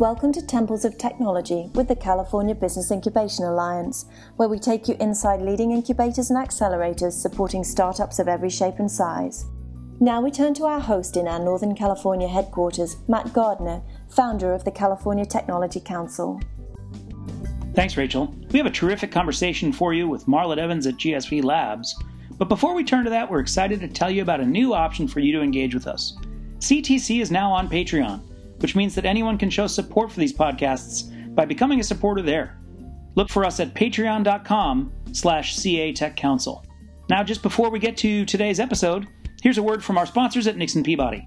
Welcome to Temples of Technology with the California Business Incubation Alliance, where we take you inside leading incubators and accelerators supporting startups of every shape and size. Now we turn to our host in our Northern California headquarters, Matt Gardner, founder of the California Technology Council. Thanks, Rachel. We have a terrific conversation for you with Marlon Evans at GSV Labs. But before we turn to that, we're excited to tell you about a new option for you to engage with us. CTC is now on Patreon which means that anyone can show support for these podcasts by becoming a supporter there. Look for us at patreon.com slash CA Tech Council. Now, just before we get to today's episode, here's a word from our sponsors at Nixon Peabody.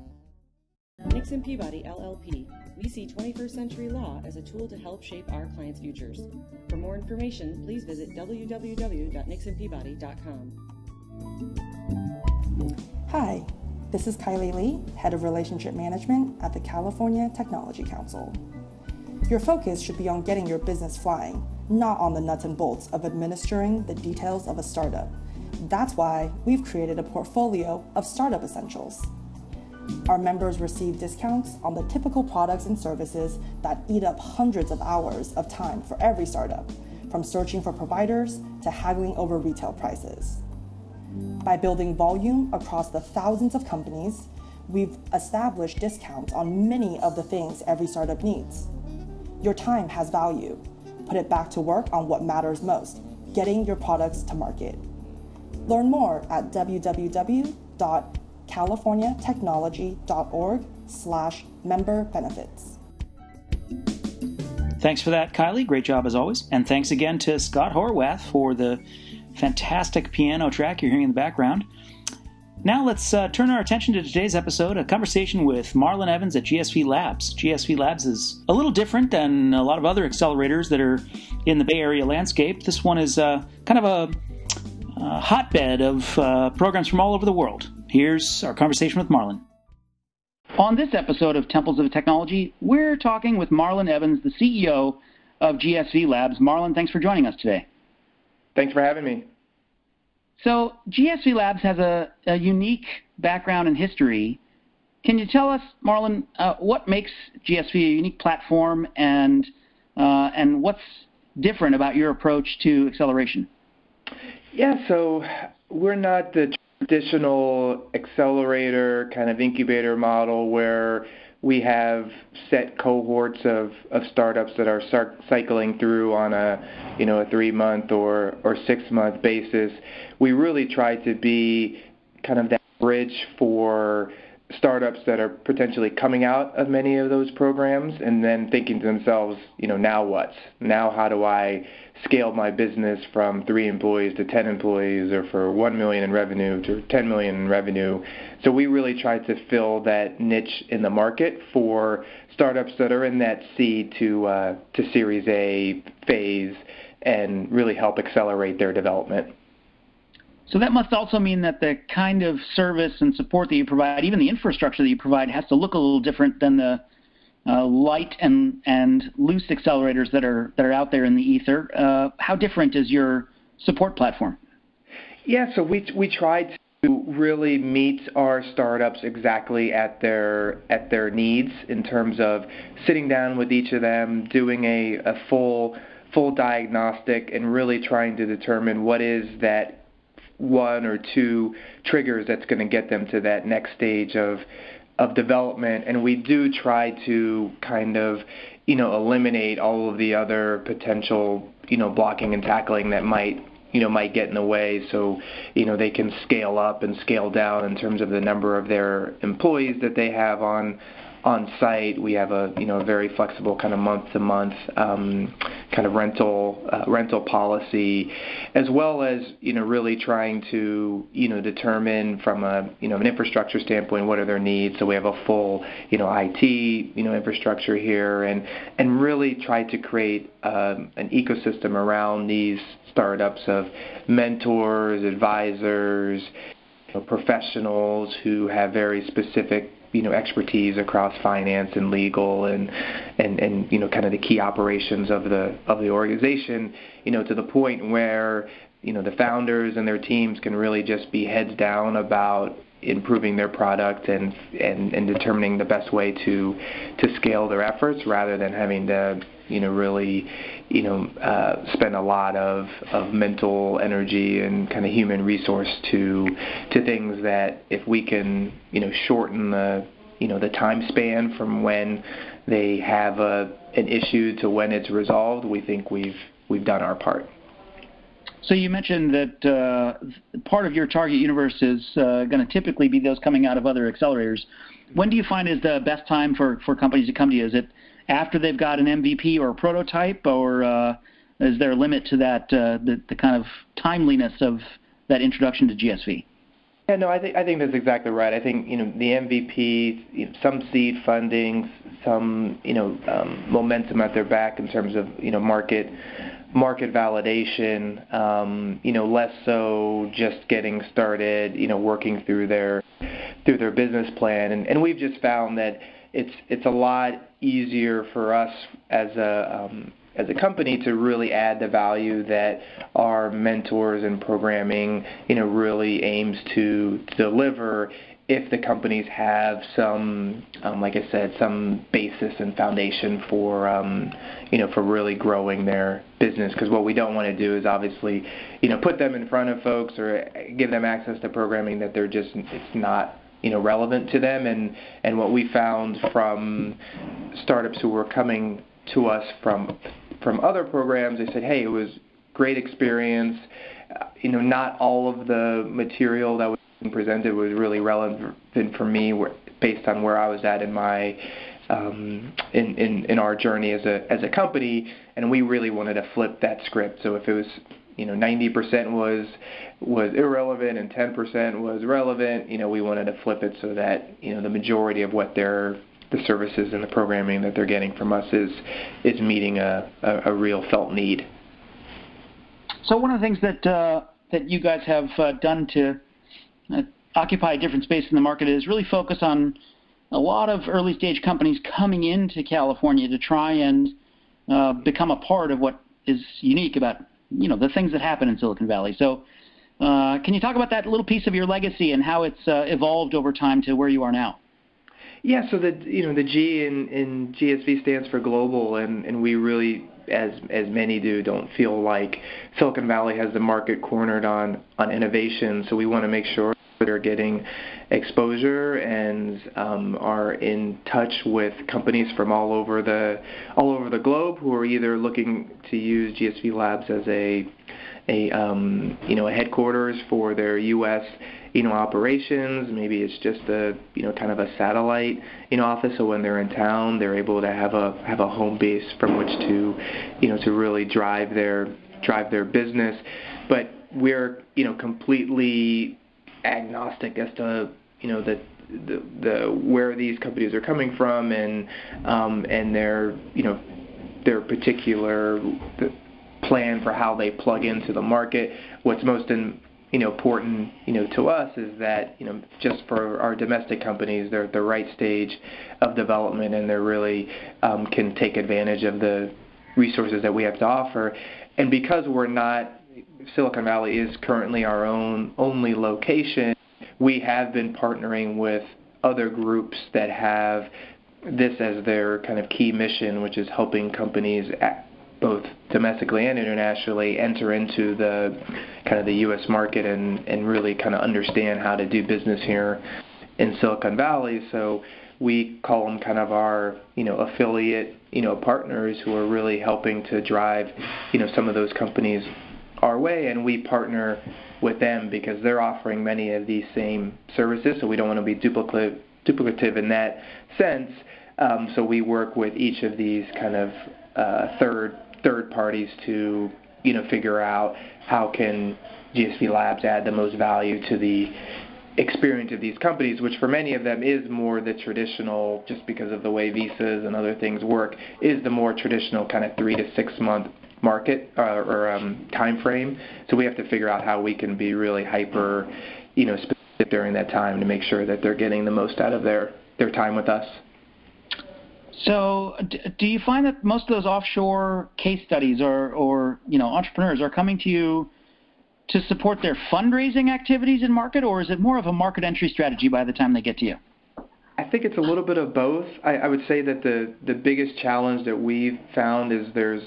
Nixon Peabody LLP. We see 21st century law as a tool to help shape our clients' futures. For more information, please visit www.nixonpeabody.com. Hi, this is Kylie Lee, Head of Relationship Management at the California Technology Council. Your focus should be on getting your business flying, not on the nuts and bolts of administering the details of a startup. That's why we've created a portfolio of startup essentials. Our members receive discounts on the typical products and services that eat up hundreds of hours of time for every startup, from searching for providers to haggling over retail prices. By building volume across the thousands of companies, we've established discounts on many of the things every startup needs. Your time has value. Put it back to work on what matters most getting your products to market. Learn more at www.californiatechnology.org slash member benefits. Thanks for that, Kylie. Great job as always. And thanks again to Scott Horwath for the fantastic piano track you're hearing in the background. Now let's uh, turn our attention to today's episode, a conversation with Marlon Evans at GSV Labs. GSV Labs is a little different than a lot of other accelerators that are in the Bay Area landscape. This one is uh, kind of a, a hotbed of uh, programs from all over the world. Here's our conversation with Marlon. On this episode of Temples of Technology, we're talking with Marlon Evans, the CEO of GSV Labs. Marlon, thanks for joining us today. Thanks for having me. So, GSV Labs has a, a unique background and history. Can you tell us, Marlon, uh, what makes GSV a unique platform and, uh, and what's different about your approach to acceleration? Yeah, so we're not the traditional accelerator kind of incubator model where we have set cohorts of, of startups that are start cycling through on a you know a three month or or six month basis. We really try to be kind of that bridge for startups that are potentially coming out of many of those programs and then thinking to themselves, you know, now what? Now how do I scale my business from three employees to 10 employees or for 1 million in revenue to 10 million in revenue. So we really try to fill that niche in the market for startups that are in that seed to, uh, to Series A phase and really help accelerate their development. So that must also mean that the kind of service and support that you provide, even the infrastructure that you provide, has to look a little different than the uh, light and and loose accelerators that are that are out there in the ether. Uh, how different is your support platform? Yeah, so we we tried to really meet our startups exactly at their at their needs in terms of sitting down with each of them, doing a, a full full diagnostic, and really trying to determine what is that one or two triggers that's going to get them to that next stage of of development and we do try to kind of you know eliminate all of the other potential you know blocking and tackling that might you know might get in the way. So you know they can scale up and scale down in terms of the number of their employees that they have on on site. We have a you know a very flexible kind of month to month kind of rental uh, rental policy, as well as you know really trying to you know determine from a you know an infrastructure standpoint what are their needs. So we have a full you know IT you know infrastructure here, and and really try to create um, an ecosystem around these startups of mentors, advisors, professionals who have very specific you know expertise across finance and legal and and and you know kind of the key operations of the of the organization you know to the point where you know the founders and their teams can really just be heads down about improving their product and and, and determining the best way to to scale their efforts rather than having to you know really you know uh, spend a lot of of mental energy and kind of human resource to to things that if we can you know shorten the you know the time span from when they have a an issue to when it's resolved we think we've we've done our part so you mentioned that uh, part of your target universe is uh, going to typically be those coming out of other accelerators. When do you find is the best time for, for companies to come to you? Is it after they've got an MVP or a prototype, or uh, is there a limit to that uh, the, the kind of timeliness of that introduction to GSV? Yeah, no, I think I think that's exactly right. I think you know the MVP, you know, some seed funding, some you know um, momentum at their back in terms of you know market market validation, um, you know, less so just getting started, you know, working through their through their business plan. And, and we've just found that it's it's a lot easier for us as a um, as a company to really add the value that our mentors and programming, you know, really aims to deliver if the companies have some, um, like I said, some basis and foundation for, um, you know, for really growing their business. Because what we don't want to do is obviously, you know, put them in front of folks or give them access to programming that they're just it's not you know relevant to them and and what we found from startups who were coming to us from from other programs they said hey it was great experience you know not all of the material that was presented was really relevant for me based on where I was at in my um, in, in in our journey as a as a company, and we really wanted to flip that script. So if it was you know 90% was was irrelevant and 10% was relevant, you know we wanted to flip it so that you know the majority of what they're the services and the programming that they're getting from us is is meeting a, a, a real felt need. So one of the things that uh, that you guys have uh, done to uh, occupy a different space in the market is really focus on a lot of early stage companies coming into California to try and uh, become a part of what is unique about you know the things that happen in Silicon Valley. So, uh, can you talk about that little piece of your legacy and how it's uh, evolved over time to where you are now? Yeah, so the you know the G in, in GSV stands for global, and and we really as as many do don't feel like Silicon Valley has the market cornered on on innovation. So we want to make sure are getting exposure and um, are in touch with companies from all over the all over the globe who are either looking to use GSV Labs as a a um, you know a headquarters for their U.S. you know operations. Maybe it's just a you know kind of a satellite you know office. So when they're in town, they're able to have a have a home base from which to you know to really drive their drive their business. But we're you know completely agnostic as to you know the the, the where these companies are coming from and um, and their you know their particular plan for how they plug into the market. What's most in, you know important you know to us is that you know just for our domestic companies they're at the right stage of development and they really um, can take advantage of the resources that we have to offer and because we're not Silicon Valley is currently our own only location, we have been partnering with other groups that have this as their kind of key mission, which is helping companies both domestically and internationally enter into the kind of the U.S. market and, and really kind of understand how to do business here in Silicon Valley. So we call them kind of our you know affiliate you know partners who are really helping to drive you know some of those companies our way, and we partner with them because they're offering many of these same services. So we don't want to be duplicative, duplicative in that sense. Um, so we work with each of these kind of uh, third third parties to you know figure out how can GSV Labs add the most value to the experience of these companies, which for many of them is more the traditional, just because of the way visas and other things work, is the more traditional kind of three to six month market uh, or um, time frame. So we have to figure out how we can be really hyper, you know, specific during that time to make sure that they're getting the most out of their their time with us. So, do you find that most of those offshore case studies or, or you know entrepreneurs are coming to you to support their fundraising activities in market, or is it more of a market entry strategy by the time they get to you? I think it's a little bit of both. I, I would say that the the biggest challenge that we've found is there's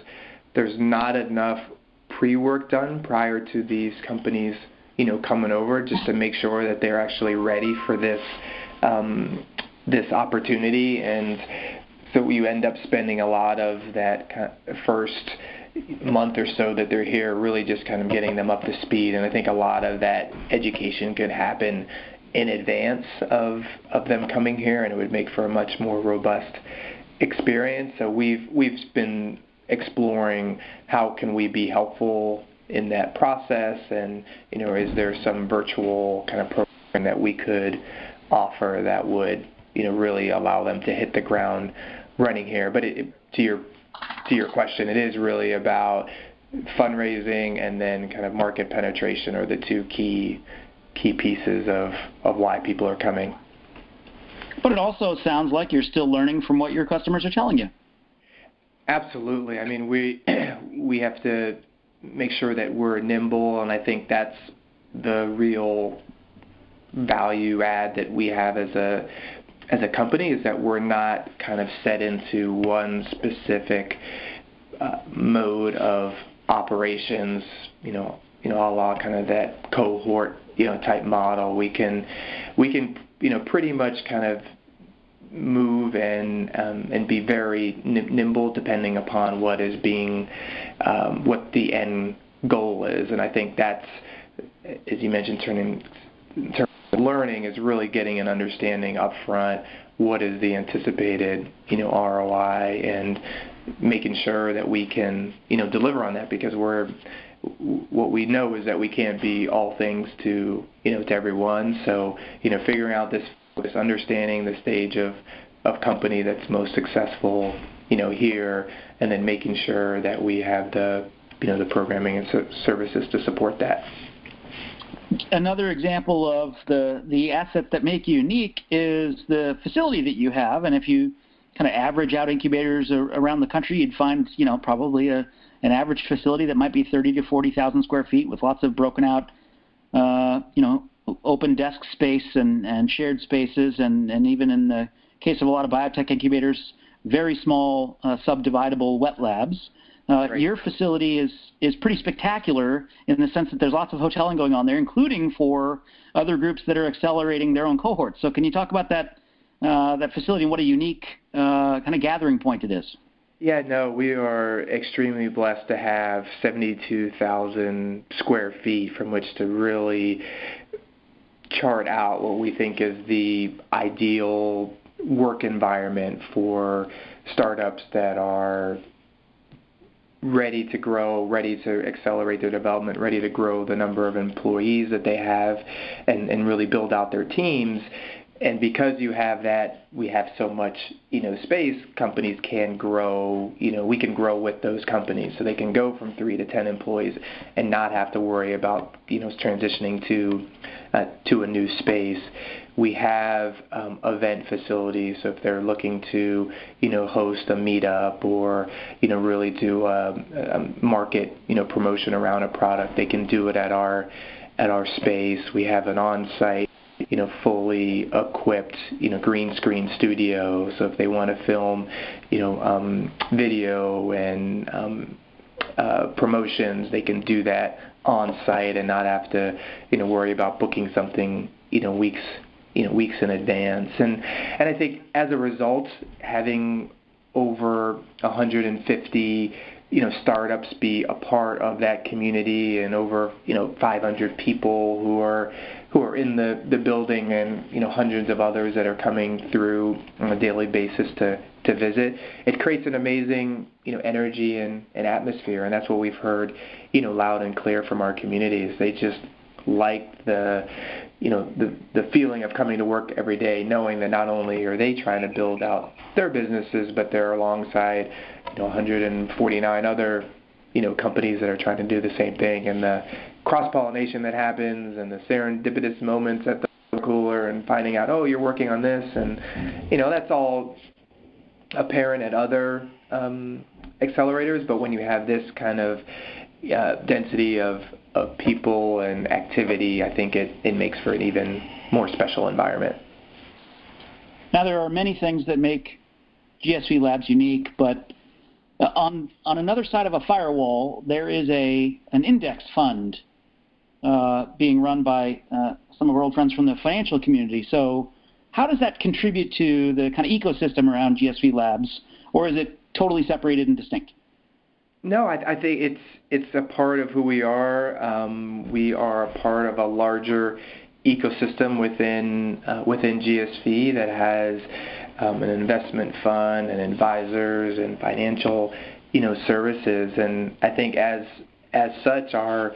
there's not enough pre-work done prior to these companies, you know, coming over just to make sure that they're actually ready for this um, this opportunity, and so you end up spending a lot of that kind first month or so that they're here really just kind of getting them up to speed. And I think a lot of that education could happen in advance of of them coming here and it would make for a much more robust experience. So we've we've been exploring how can we be helpful in that process and you know is there some virtual kind of program that we could offer that would you know really allow them to hit the ground running here? But it, to your to your question it is really about fundraising and then kind of market penetration are the two key key pieces of of why people are coming. But it also sounds like you're still learning from what your customers are telling you Absolutely. I mean, we we have to make sure that we're nimble, and I think that's the real value add that we have as a as a company is that we're not kind of set into one specific uh, mode of operations. You know, you know, a la kind of that cohort, you know, type model. We can we can you know pretty much kind of move and um, and be very nimble depending upon what is being um, what the end goal is. And I think that's, as you mentioned, turning of learning is really getting an understanding up front what is the anticipated you know ROI and making sure that we can you know deliver on that because we're what we know is that we can't be all things to you know to everyone so you know figuring out this this understanding the stage of of company that's most successful, you know, here, and then making sure that we have the you know the programming and services to support that. Another example of the the assets that make you unique is the facility that you have, and if you kind of average out incubators around the country, you'd find you know probably a an average facility that might be 30 to 40,000 square feet with lots of broken out, uh, you know, open desk space and, and shared spaces, and, and even in the case of a lot of biotech incubators, very small uh, subdividable wet labs. Uh, your facility is is pretty spectacular in the sense that there's lots of hoteling going on there, including for other groups that are accelerating their own cohorts. So, can you talk about that uh, that facility and what a unique uh, kind of gathering point it is? Yeah, no, we are extremely blessed to have 72,000 square feet from which to really chart out what we think is the ideal work environment for startups that are ready to grow, ready to accelerate their development, ready to grow the number of employees that they have, and, and really build out their teams and because you have that, we have so much, you know, space. Companies can grow. You know, we can grow with those companies, so they can go from three to ten employees and not have to worry about, you know, transitioning to uh, to a new space. We have um, event facilities, so if they're looking to, you know, host a meetup or, you know, really do a, market, you know, promotion around a product, they can do it at our at our space. We have an on-site you know, fully equipped, you know, green screen studio. So if they want to film, you know, um, video and um, uh, promotions, they can do that on site and not have to, you know, worry about booking something, you know, weeks, you know, weeks in advance. And and I think as a result, having over 150 you know startups be a part of that community and over you know 500 people who are who are in the the building and you know hundreds of others that are coming through on a daily basis to to visit. It creates an amazing you know energy and, and atmosphere and that's what we've heard you know loud and clear from our communities. They just like the you know the the feeling of coming to work every day knowing that not only are they trying to build out their businesses but they're alongside you know 149 other you know companies that are trying to do the same thing. And the cross pollination that happens and the serendipitous moments at the cooler and finding out oh you're working on this and you know that's all apparent at other um, accelerators but when you have this kind of uh, density of of people and activity, I think it, it makes for an even more special environment. Now, there are many things that make GSV Labs unique, but uh, on on another side of a firewall, there is a an index fund uh, being run by uh, some of our old friends from the financial community. So, how does that contribute to the kind of ecosystem around GSV Labs, or is it totally separated and distinct? No, I, I think it's it's a part of who we are. Um, we are a part of a larger ecosystem within uh, within GSV that has um, an investment fund and advisors and financial you know services. And I think as as such, our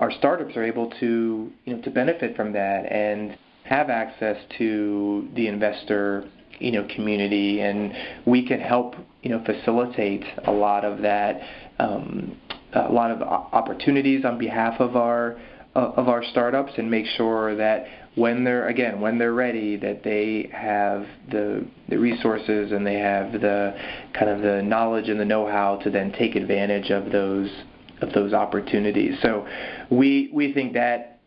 our startups are able to you know to benefit from that and have access to the investor you know community. And we can help you know facilitate a lot of that um, a lot of opportunities on behalf of our of our startups and make sure that when they're again when they're ready that they have the the resources and they have the kind of the knowledge and the know-how to then take advantage of those of those opportunities. So we we think that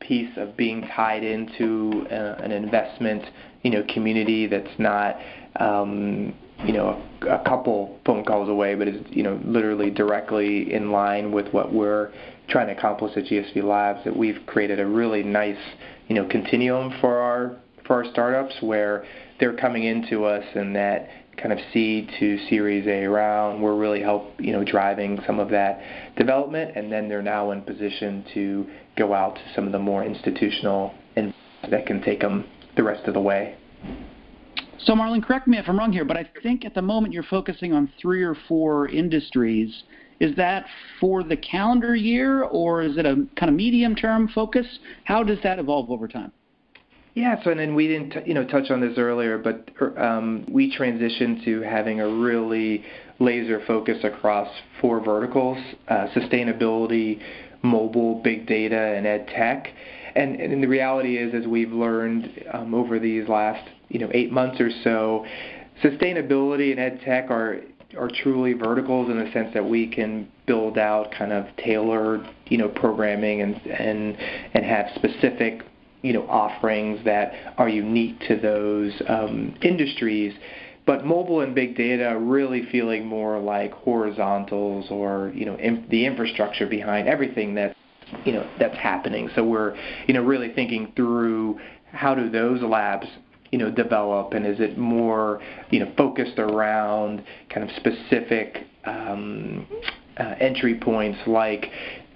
piece of being tied into uh, an investment you know community that's not um, you know a, a couple phone calls away, but is you know literally directly in line with what we're trying to accomplish at GSV Labs. That we've created a really nice you know continuum for our for our startups where they're coming into us and that kind of seed to Series A round. We're really help you know driving some of that development, and then they're now in position to go out to some of the more institutional and that can take them the rest of the way. So, Marlon, correct me if I'm wrong here, but I think at the moment you're focusing on three or four industries. Is that for the calendar year, or is it a kind of medium-term focus? How does that evolve over time? Yeah, so and then we didn't t- you know touch on this earlier, but er, um, we transitioned to having a really laser focus across four verticals: uh, sustainability, mobile, big data, and ed tech. And, and the reality is, as we've learned um, over these last you know eight months or so, sustainability and ed tech are are truly verticals in the sense that we can build out kind of tailored you know programming and and and have specific you know offerings that are unique to those um, industries. But mobile and big data are really feeling more like horizontals or you know in, the infrastructure behind everything that you know that's happening. So we're you know really thinking through how do those labs you know develop and is it more you know focused around kind of specific um, uh, entry points like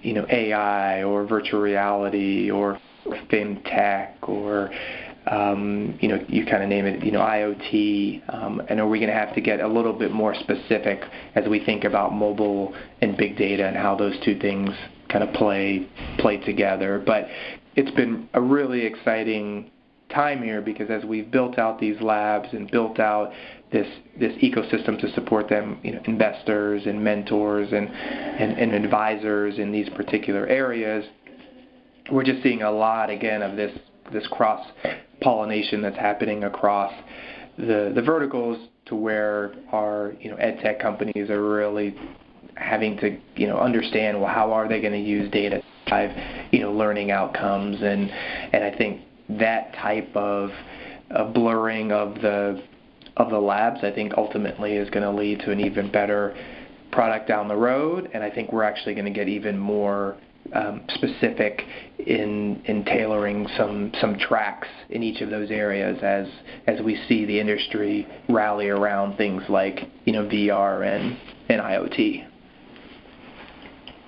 you know AI or virtual reality or fintech or um, you know, you kind of name it, you know, IoT, um, and are we going to have to get a little bit more specific as we think about mobile and big data and how those two things kind of play play together? But it's been a really exciting time here because as we've built out these labs and built out this this ecosystem to support them, you know, investors and mentors and, and, and advisors in these particular areas, we're just seeing a lot again of this this cross pollination that's happening across the the verticals to where our you know ed tech companies are really having to you know understand well how are they going to use data to drive you know learning outcomes? And and I think that type of, blurring of the of the labs I think ultimately is going to lead to an even better product down the road. And I think we're actually going to get even more um, specific in in tailoring some some tracks in each of those areas as as we see the industry rally around things like you know VR and and IoT.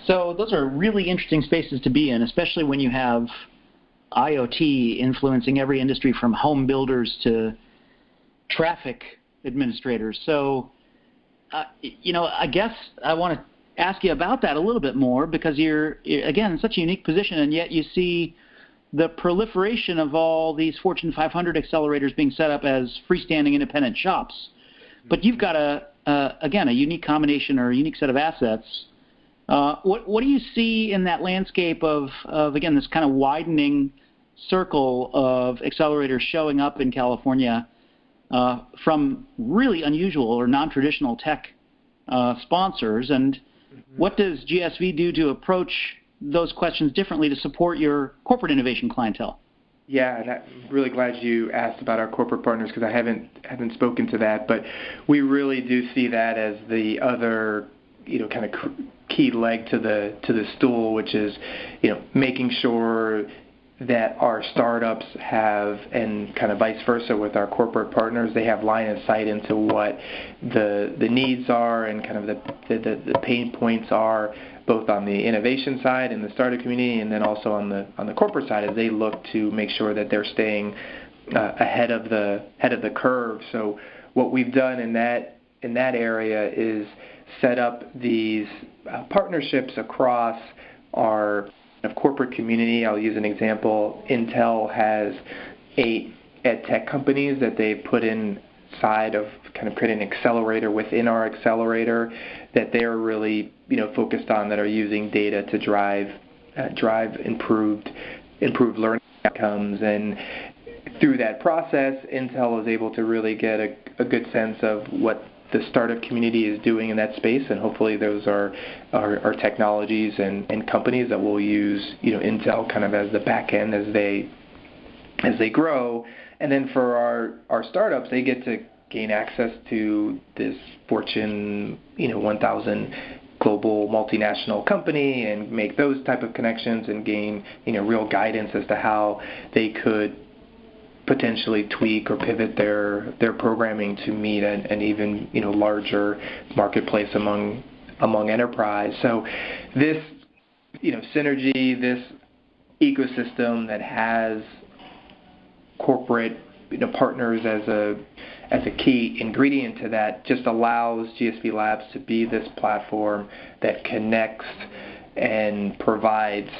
So those are really interesting spaces to be in, especially when you have IoT influencing every industry from home builders to traffic administrators. So, uh, you know, I guess I want to ask you about that a little bit more because you're, again, in such a unique position, and yet you see the proliferation of all these Fortune 500 accelerators being set up as freestanding independent shops. But you've got a, again, a unique combination or a unique set of assets. Uh, what, what do you see in that landscape of, of, again, this kind of widening circle of accelerators showing up in California uh, from really unusual or non-traditional tech uh, sponsors? And what does GSV do to approach those questions differently to support your corporate innovation clientele? Yeah, and I'm really glad you asked about our corporate partners because I haven't haven't spoken to that, but we really do see that as the other, you know, kind of key leg to the to the stool, which is, you know, making sure that our startups have, and kind of vice versa with our corporate partners, they have line of sight into what the the needs are and kind of the the, the pain points are both on the innovation side in the startup community and then also on the on the corporate side as they look to make sure that they're staying uh, ahead of the head of the curve. So what we've done in that in that area is set up these uh, partnerships across our corporate community. I'll use an example. Intel has eight ed tech companies that they've put inside of kind of creating an accelerator within our accelerator that they're really you know focused on that are using data to drive uh, drive improved improved learning outcomes and through that process Intel is able to really get a, a good sense of what the startup community is doing in that space and hopefully those are are, are technologies and, and companies that will use you know Intel kind of as the back end as they as they grow. And then for our our startups they get to gain access to this Fortune, you know, 1,000 global multinational company and make those type of connections and gain, you know, real guidance as to how they could potentially tweak or pivot their their programming to meet an, an even you know larger marketplace among among enterprise. So this you know synergy, this ecosystem that has corporate you know, partners as a as a key ingredient to that just allows GSV Labs to be this platform that connects and provides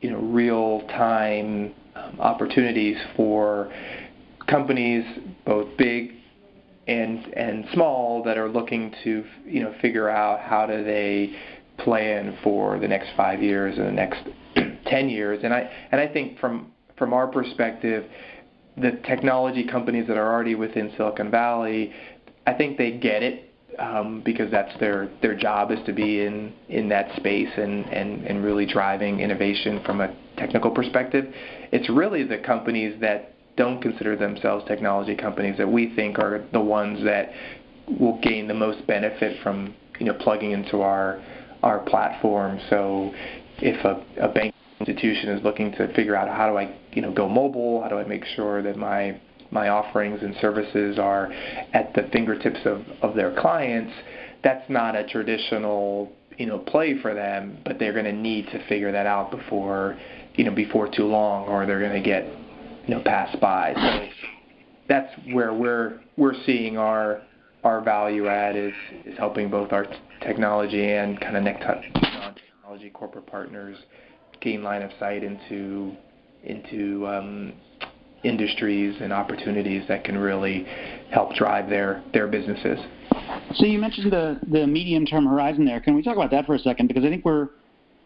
you know real time um, opportunities for companies both big and and small that are looking to you know figure out how do they plan for the next 5 years and the next 10 years. And I and I think from from our perspective the technology companies that are already within Silicon Valley, I think they get it um, because that's their their job is to be in in that space and and and really driving innovation from a technical perspective. It's really the companies that don't consider themselves technology companies that we think are the ones that will gain the most benefit from you know plugging into our our platform. So if a, a bank institution is looking to figure out how do I, you know, go mobile? How do I make sure that my my offerings and services are at the fingertips of, of their clients? That's not a traditional, you know, play for them, but they're going to need to figure that out before, you know, before too long, or they're going to get, you know, passed by. So that's where we're we're seeing our our value add is is helping both our technology and kind of non-technology corporate partners gain line of sight into into um, industries and opportunities that can really help drive their their businesses. So you mentioned the the medium term horizon there. Can we talk about that for a second? Because I think we're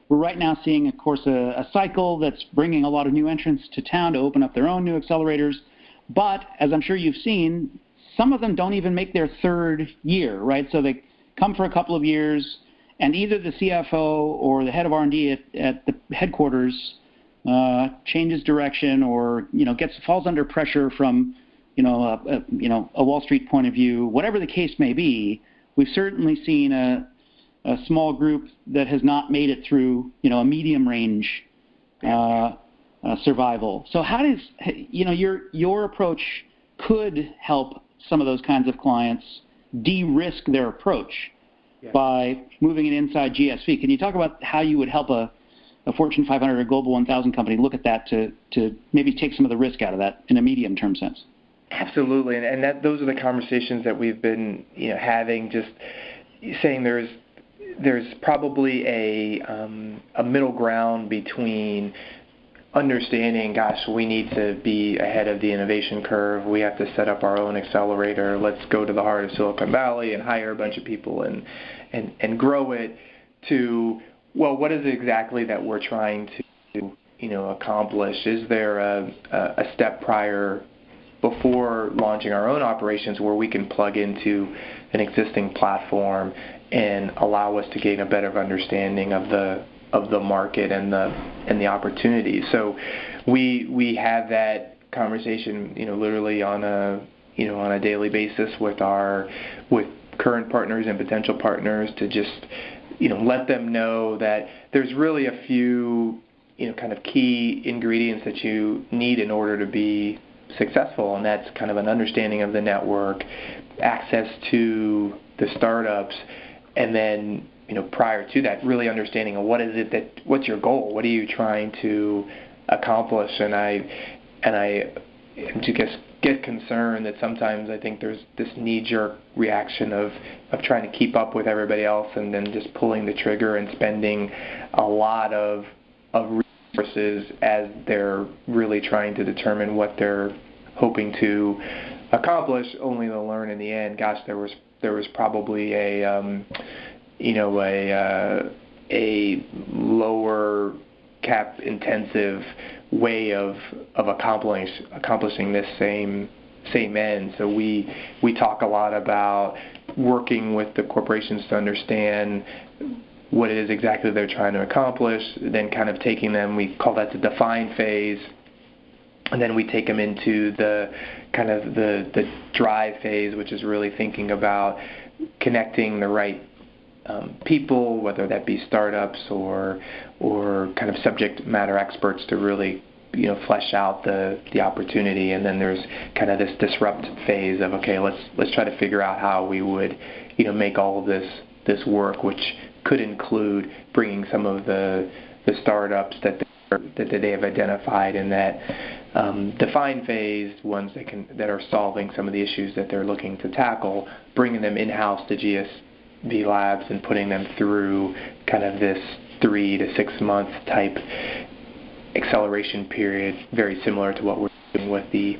we're right now seeing, of course, a, a cycle that's bringing a lot of new entrants to town to open up their own new accelerators. But as I'm sure you've seen, some of them don't even make their third year, right? So they come for a couple of years and either the CFO or the head of R&D at, at the headquarters uh, changes direction or you know gets falls under pressure from you know a, a, you know a Wall Street point of view, whatever the case may be, we've certainly seen a, a small group that has not made it through you know a medium range uh, uh, survival. So how does you know your your approach could help some of those kinds of clients de-risk their approach by moving it inside GSV. Can you talk about how you would help a, a Fortune 500 or Global 1000 company look at that to, to maybe take some of the risk out of that in a medium term sense? Absolutely, and, and that those are the conversations that we've been you know having. Just saying there's there's probably a um, a middle ground between understanding, gosh, we need to be ahead of the innovation curve. We have to set up our own accelerator. Let's go to the heart of Silicon Valley and hire a bunch of people and and and grow it. To well, what is it exactly that we're trying to you know accomplish? Is there a a step prior before launching our own operations where we can plug into an existing platform and allow us to gain a better understanding of the of the market and the and the opportunity. So we we have that conversation, you know, literally on a you know on a daily basis with our with current partners and potential partners to just you know let them know that there's really a few you know kind of key ingredients that you need in order to be successful and that's kind of an understanding of the network access to the startups and then you know prior to that really understanding what is it that what's your goal? What are you trying to accomplish? And i and i to guess get concerned that sometimes I think there's this knee-jerk reaction of of trying to keep up with everybody else and then just pulling the trigger and spending a lot of of resources as they're really trying to determine what they're hoping to accomplish, only to learn in the end. Gosh, there was there was probably a um, you know a uh, a lower cap intensive way of of accomplishing accomplishing this same same end. So we we talk a lot about working with the corporations to understand what it is exactly they're trying to accomplish, then kind of taking them, we call that the define phase, and then we take them into the kind of the the drive phase, which is really thinking about connecting the right um, people, whether that be startups or or kind of subject matter experts, to really you know flesh out the the opportunity. And then there's kind of this disrupt phase of okay, let's let's try to figure out how we would you know make all of this this work, which could include bringing some of the the startups that that they have identified in that um, define phase, ones that can that are solving some of the issues that they're looking to tackle, bringing them in house to GS V Labs and putting them through kind of this three to six month type acceleration period, very similar to what we're doing with the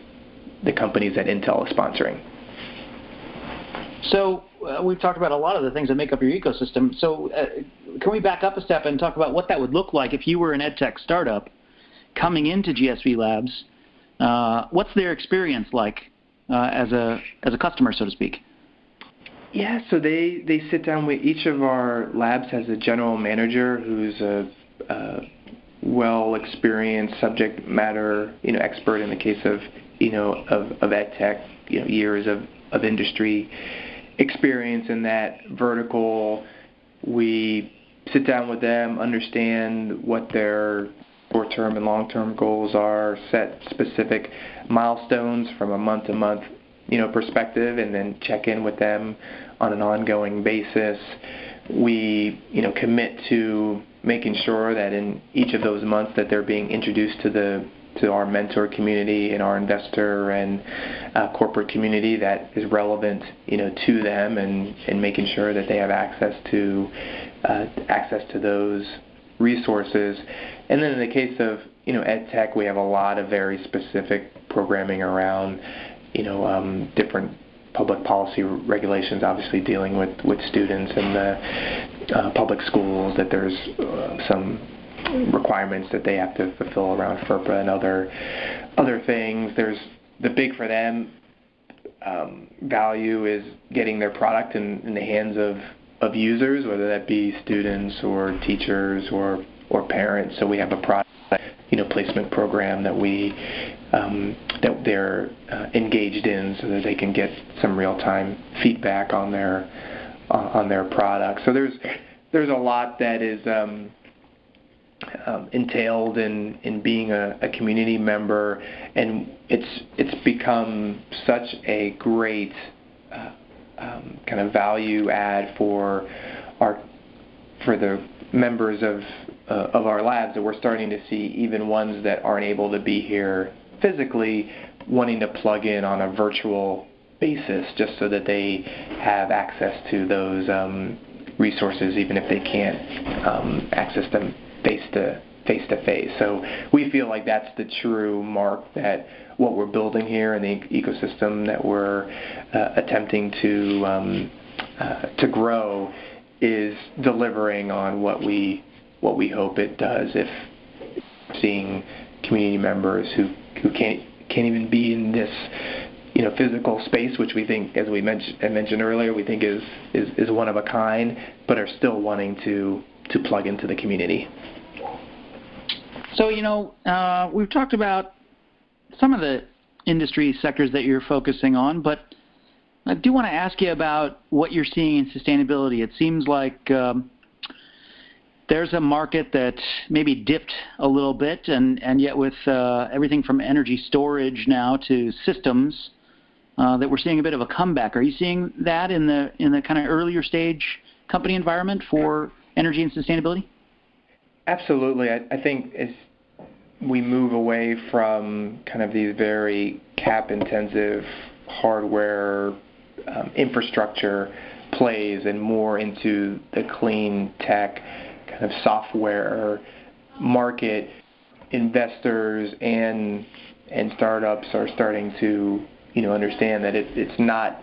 the companies that Intel is sponsoring. So uh, we've talked about a lot of the things that make up your ecosystem. So uh, can we back up a step and talk about what that would look like if you were an edtech startup coming into GSV Labs? Uh, what's their experience like uh, as a as a customer, so to speak? Yeah, so they they sit down with each of our labs has a general manager who's a, a well experienced subject matter you know expert in the case of you know of of ed tech you know years of of industry experience in that vertical. We sit down with them understand what their short term and long term goals are set specific milestones from a month to month you know perspective and then check in with them on an ongoing basis. We you know commit to making sure that in each of those months that they're being introduced to the to our mentor community and our investor and uh, corporate community that is relevant, you know, to them, and, and making sure that they have access to uh, access to those resources. And then in the case of you know ed tech, we have a lot of very specific programming around you know um, different public policy regulations, obviously dealing with, with students and the uh, public schools, that there's uh, some requirements that they have to fulfill around FERPA and other other things. There's the big for them um, value is getting their product in, in the hands of, of users, whether that be students or teachers or or parents. So we have a product you know placement program that we um, that they're uh, engaged in, so that they can get some real time feedback on their uh, on their product. So there's there's a lot that is um, um, entailed in in being a, a community member, and it's it's become such a great uh, um, kind of value add for our for the members of uh, of our labs that we're starting to see even ones that aren't able to be here physically wanting to plug in on a virtual basis just so that they have access to those um, resources even if they can't um, access them face to face to face. So we feel like that's the true mark that what we're building here and the ecosystem that we're uh, attempting to um, uh, to grow is delivering on what we what we hope it does. If seeing community members who who can't can't even be in this you know physical space, which we think, as we mentioned mentioned earlier, we think is is is one of a kind, but are still wanting to to plug into the community. So you know, uh, we've talked about some of the industry sectors that you're focusing on, but I do want to ask you about what you're seeing in sustainability. It seems like um, there's a market that maybe dipped a little bit, and, and yet with uh, everything from energy storage now to systems, uh, that we're seeing a bit of a comeback. Are you seeing that in the in the kind of earlier stage company environment for energy and sustainability? Absolutely. I, I think as we move away from kind of these very cap intensive hardware um, infrastructure plays and more into the clean tech kind of software market, investors and and startups are starting to you know understand that it, it's not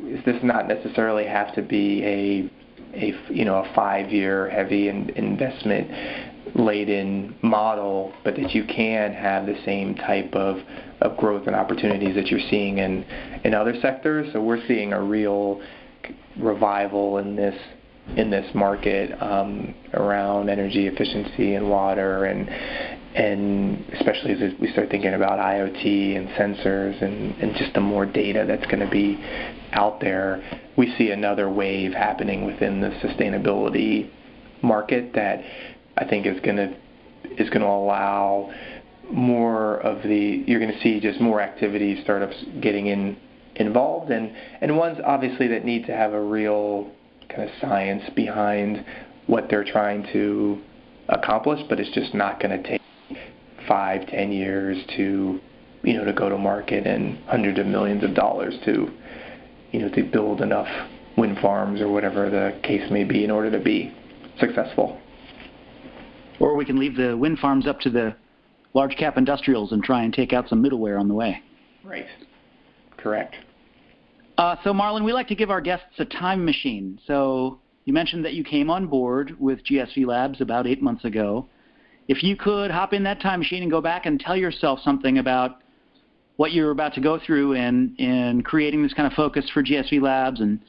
this does not necessarily have to be a a you know a five year heavy in, investment laden model, but that you can have the same type of, of growth and opportunities that you're seeing in, in other sectors. So we're seeing a real revival in this in this market um, around energy efficiency and water and and especially as we start thinking about IoT and sensors and, and just the more data that's going to be out there, we see another wave happening within the sustainability market that I think is going to is going to allow more of the you're going to see just more activity startups getting in involved and and ones obviously that need to have a real kind of science behind what they're trying to accomplish but it's just not going to take five ten years to you know to go to market and hundreds of millions of dollars to you know to build enough wind farms or whatever the case may be in order to be successful or we can leave the wind farms up to the large cap industrials and try and take out some middleware on the way. Right. Correct. Uh, so, Marlon, we like to give our guests a time machine. So, you mentioned that you came on board with GSV Labs about eight months ago. If you could hop in that time machine and go back and tell yourself something about what you're about to go through in, in creating this kind of focus for GSV Labs and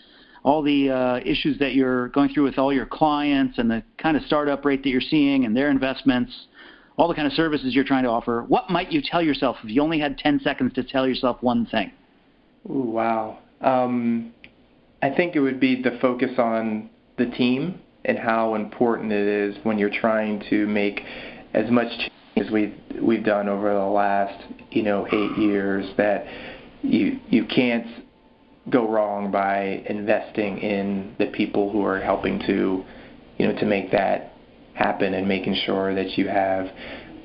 all the uh, issues that you're going through with all your clients and the kind of startup rate that you're seeing and their investments, all the kind of services you're trying to offer, what might you tell yourself if you only had 10 seconds to tell yourself one thing? Ooh, wow. Um, I think it would be to focus on the team and how important it is when you're trying to make as much change as we've we've done over the last you know eight years that you you can't go wrong by investing in the people who are helping to, you know, to make that happen and making sure that you have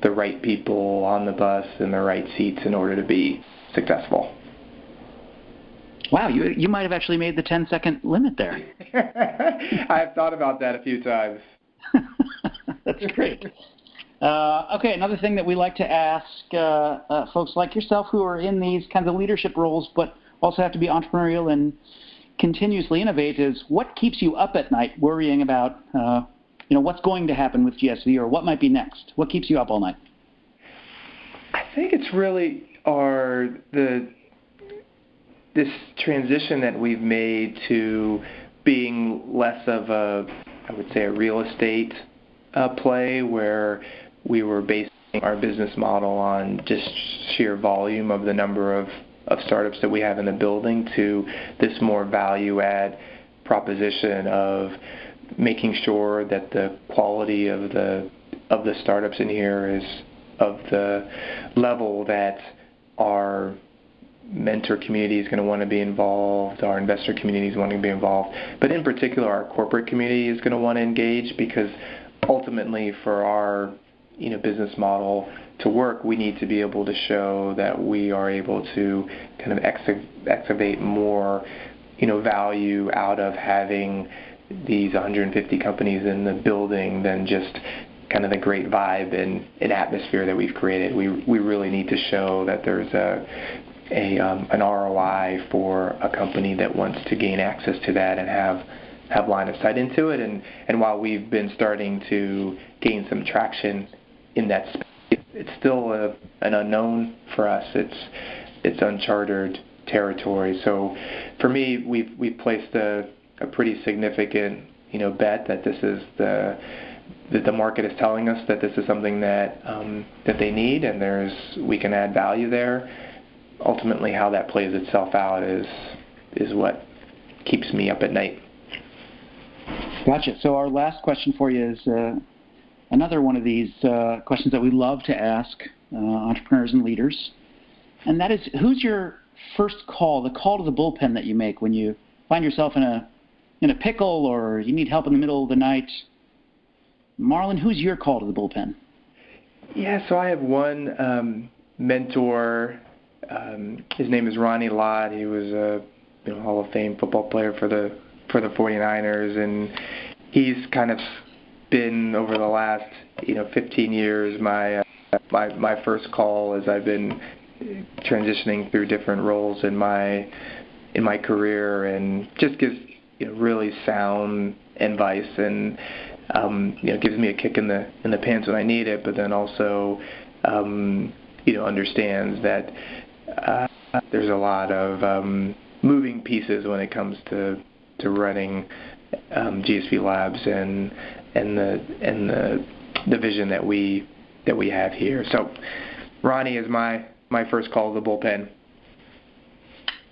the right people on the bus and the right seats in order to be successful. Wow, you you might have actually made the 10 second limit there. I've thought about that a few times. That's great. Uh, okay, another thing that we like to ask uh, uh, folks like yourself who are in these kinds of leadership roles, but also have to be entrepreneurial and continuously innovate is what keeps you up at night worrying about uh, you know what's going to happen with GSV or what might be next? What keeps you up all night? I think it's really our the this transition that we've made to being less of a I would say a real estate uh, play where we were basing our business model on just sheer volume of the number of of startups that we have in the building to this more value add proposition of making sure that the quality of the of the startups in here is of the level that our mentor community is going to want to be involved, our investor community is wanting to be involved, but in particular our corporate community is going to want to engage because ultimately for our you know business model to work, we need to be able to show that we are able to kind of excavate more, you know, value out of having these 150 companies in the building than just kind of the great vibe and, and atmosphere that we've created. We we really need to show that there's a a um, an ROI for a company that wants to gain access to that and have have line of sight into it. And and while we've been starting to gain some traction in that space it's still a, an unknown for us. It's it's uncharted territory. So for me, we've we've placed a, a pretty significant you know bet that this is the that the market is telling us that this is something that um, that they need, and there's we can add value there. Ultimately, how that plays itself out is is what keeps me up at night. Gotcha. So our last question for you is uh, another one of these uh, questions that we love to ask uh, entrepreneurs and leaders, and that is, who's your first call, the call to the bullpen that you make when you find yourself in a in a pickle or you need help in the middle of the night? Marlon, who's your call to the bullpen? Yeah, so I have one um, mentor. Um, his name is Ronnie Lott. He was a you know, Hall of Fame football player for the for the 49ers, and he's kind of been over the last you know 15 years my uh, my my first call as I've been transitioning through different roles in my in my career, and just gives you know, really sound advice and um, you know gives me a kick in the in the pants when I need it, but then also um, you know understands that uh, there's a lot of um, moving pieces when it comes to to running um, GSV Labs and and the and the the vision that we that we have here. So Ronnie is my my first call to the bullpen.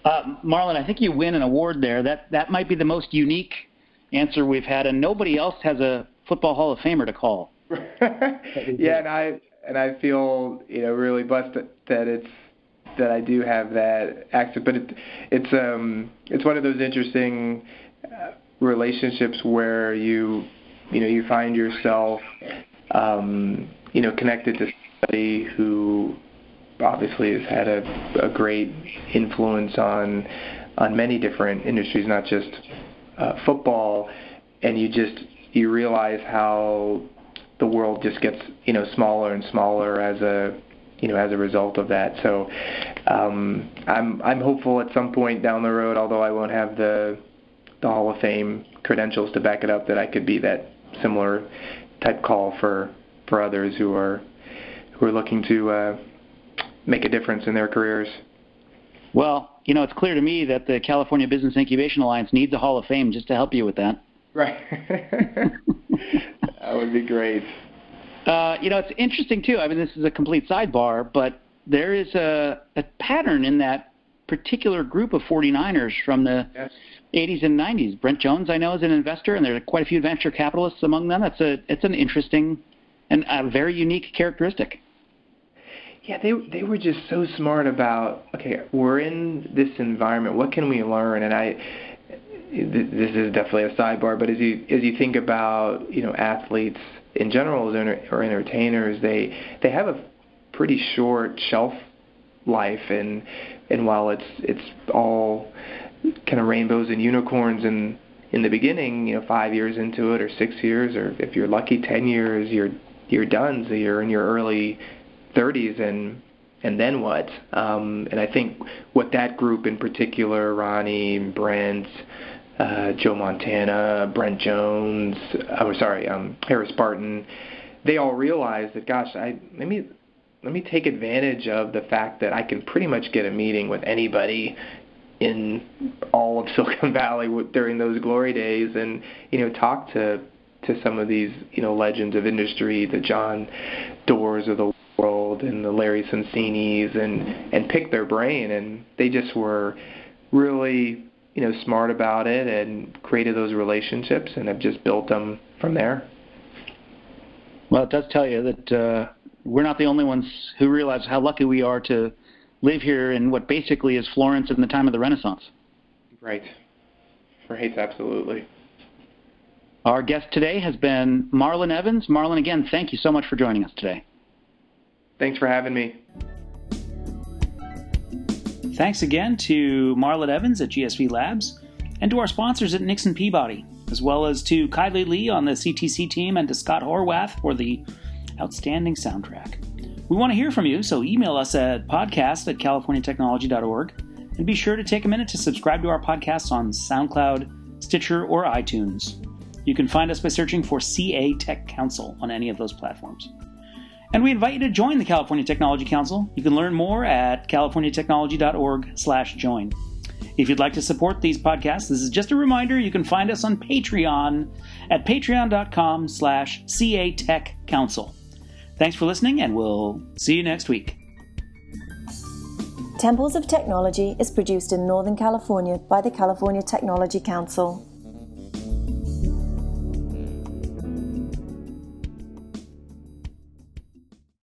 Uh, Marlon, I think you win an award there. That that might be the most unique answer we've had, and nobody else has a football Hall of Famer to call. yeah, and I and I feel you know really blessed that, that it's that I do have that access. But it, it's um it's one of those interesting uh, relationships where you you know you find yourself um, you know connected to somebody who obviously has had a, a great influence on on many different industries, not just uh, football, and you just you realize how the world just gets you know smaller and smaller as a you know as a result of that. So um, I'm I'm hopeful at some point down the road, although I won't have the the Hall of Fame credentials to back it up, that I could be that similar type call for for others who are who are looking to uh, make a difference in their careers. Well, you know, it's clear to me that the California Business Incubation Alliance needs a Hall of Fame just to help you with that. Right. that would be great. Uh, you know, it's interesting too. I mean, this is a complete sidebar, but there is a, a pattern in that particular group of 49ers from the yes. 80s and 90s. Brent Jones, I know, is an investor, and there are quite a few venture capitalists among them. That's a it's an interesting and a very unique characteristic. Yeah, they they were just so smart about okay, we're in this environment. What can we learn? And I this is definitely a sidebar, but as you as you think about you know athletes in general as or entertainers, they they have a pretty short shelf life, and and while it's it's all kind of rainbows and unicorns and in the beginning, you know, five years into it, or six years, or if you're lucky, ten years, you're you're done. So you're in your early 30s, and and then what? Um, and I think what that group in particular, Ronnie, Brent, uh, Joe Montana, Brent Jones, oh sorry, um, Harris Barton, they all realized that gosh, I let me let me take advantage of the fact that I can pretty much get a meeting with anybody in all of Silicon Valley during those glory days, and you know talk to to some of these you know legends of industry, the John Doerrs of the world, and the Larry Sonsini's, and and pick their brain, and they just were really you know smart about it and created those relationships and have just built them from there. Well, it does tell you that uh, we're not the only ones who realize how lucky we are to live here in what basically is Florence in the time of the Renaissance. Right. Right, absolutely. Our guest today has been Marlon Evans. Marlon, again, thank you so much for joining us today. Thanks for having me. Thanks again to Marlon Evans at GSV Labs and to our sponsors at Nixon Peabody, as well as to Kylie Lee on the CTC team and to Scott Horwath for the outstanding soundtrack. We want to hear from you, so email us at podcast at californiatechnology.org and be sure to take a minute to subscribe to our podcast on SoundCloud, Stitcher, or iTunes. You can find us by searching for CA Tech Council on any of those platforms. And we invite you to join the California Technology Council. You can learn more at californiatechnology.org/join. If you'd like to support these podcasts, this is just a reminder, you can find us on Patreon at patreon.com slash CA Tech Council. Thanks for listening, and we'll see you next week. Temples of Technology is produced in Northern California by the California Technology Council.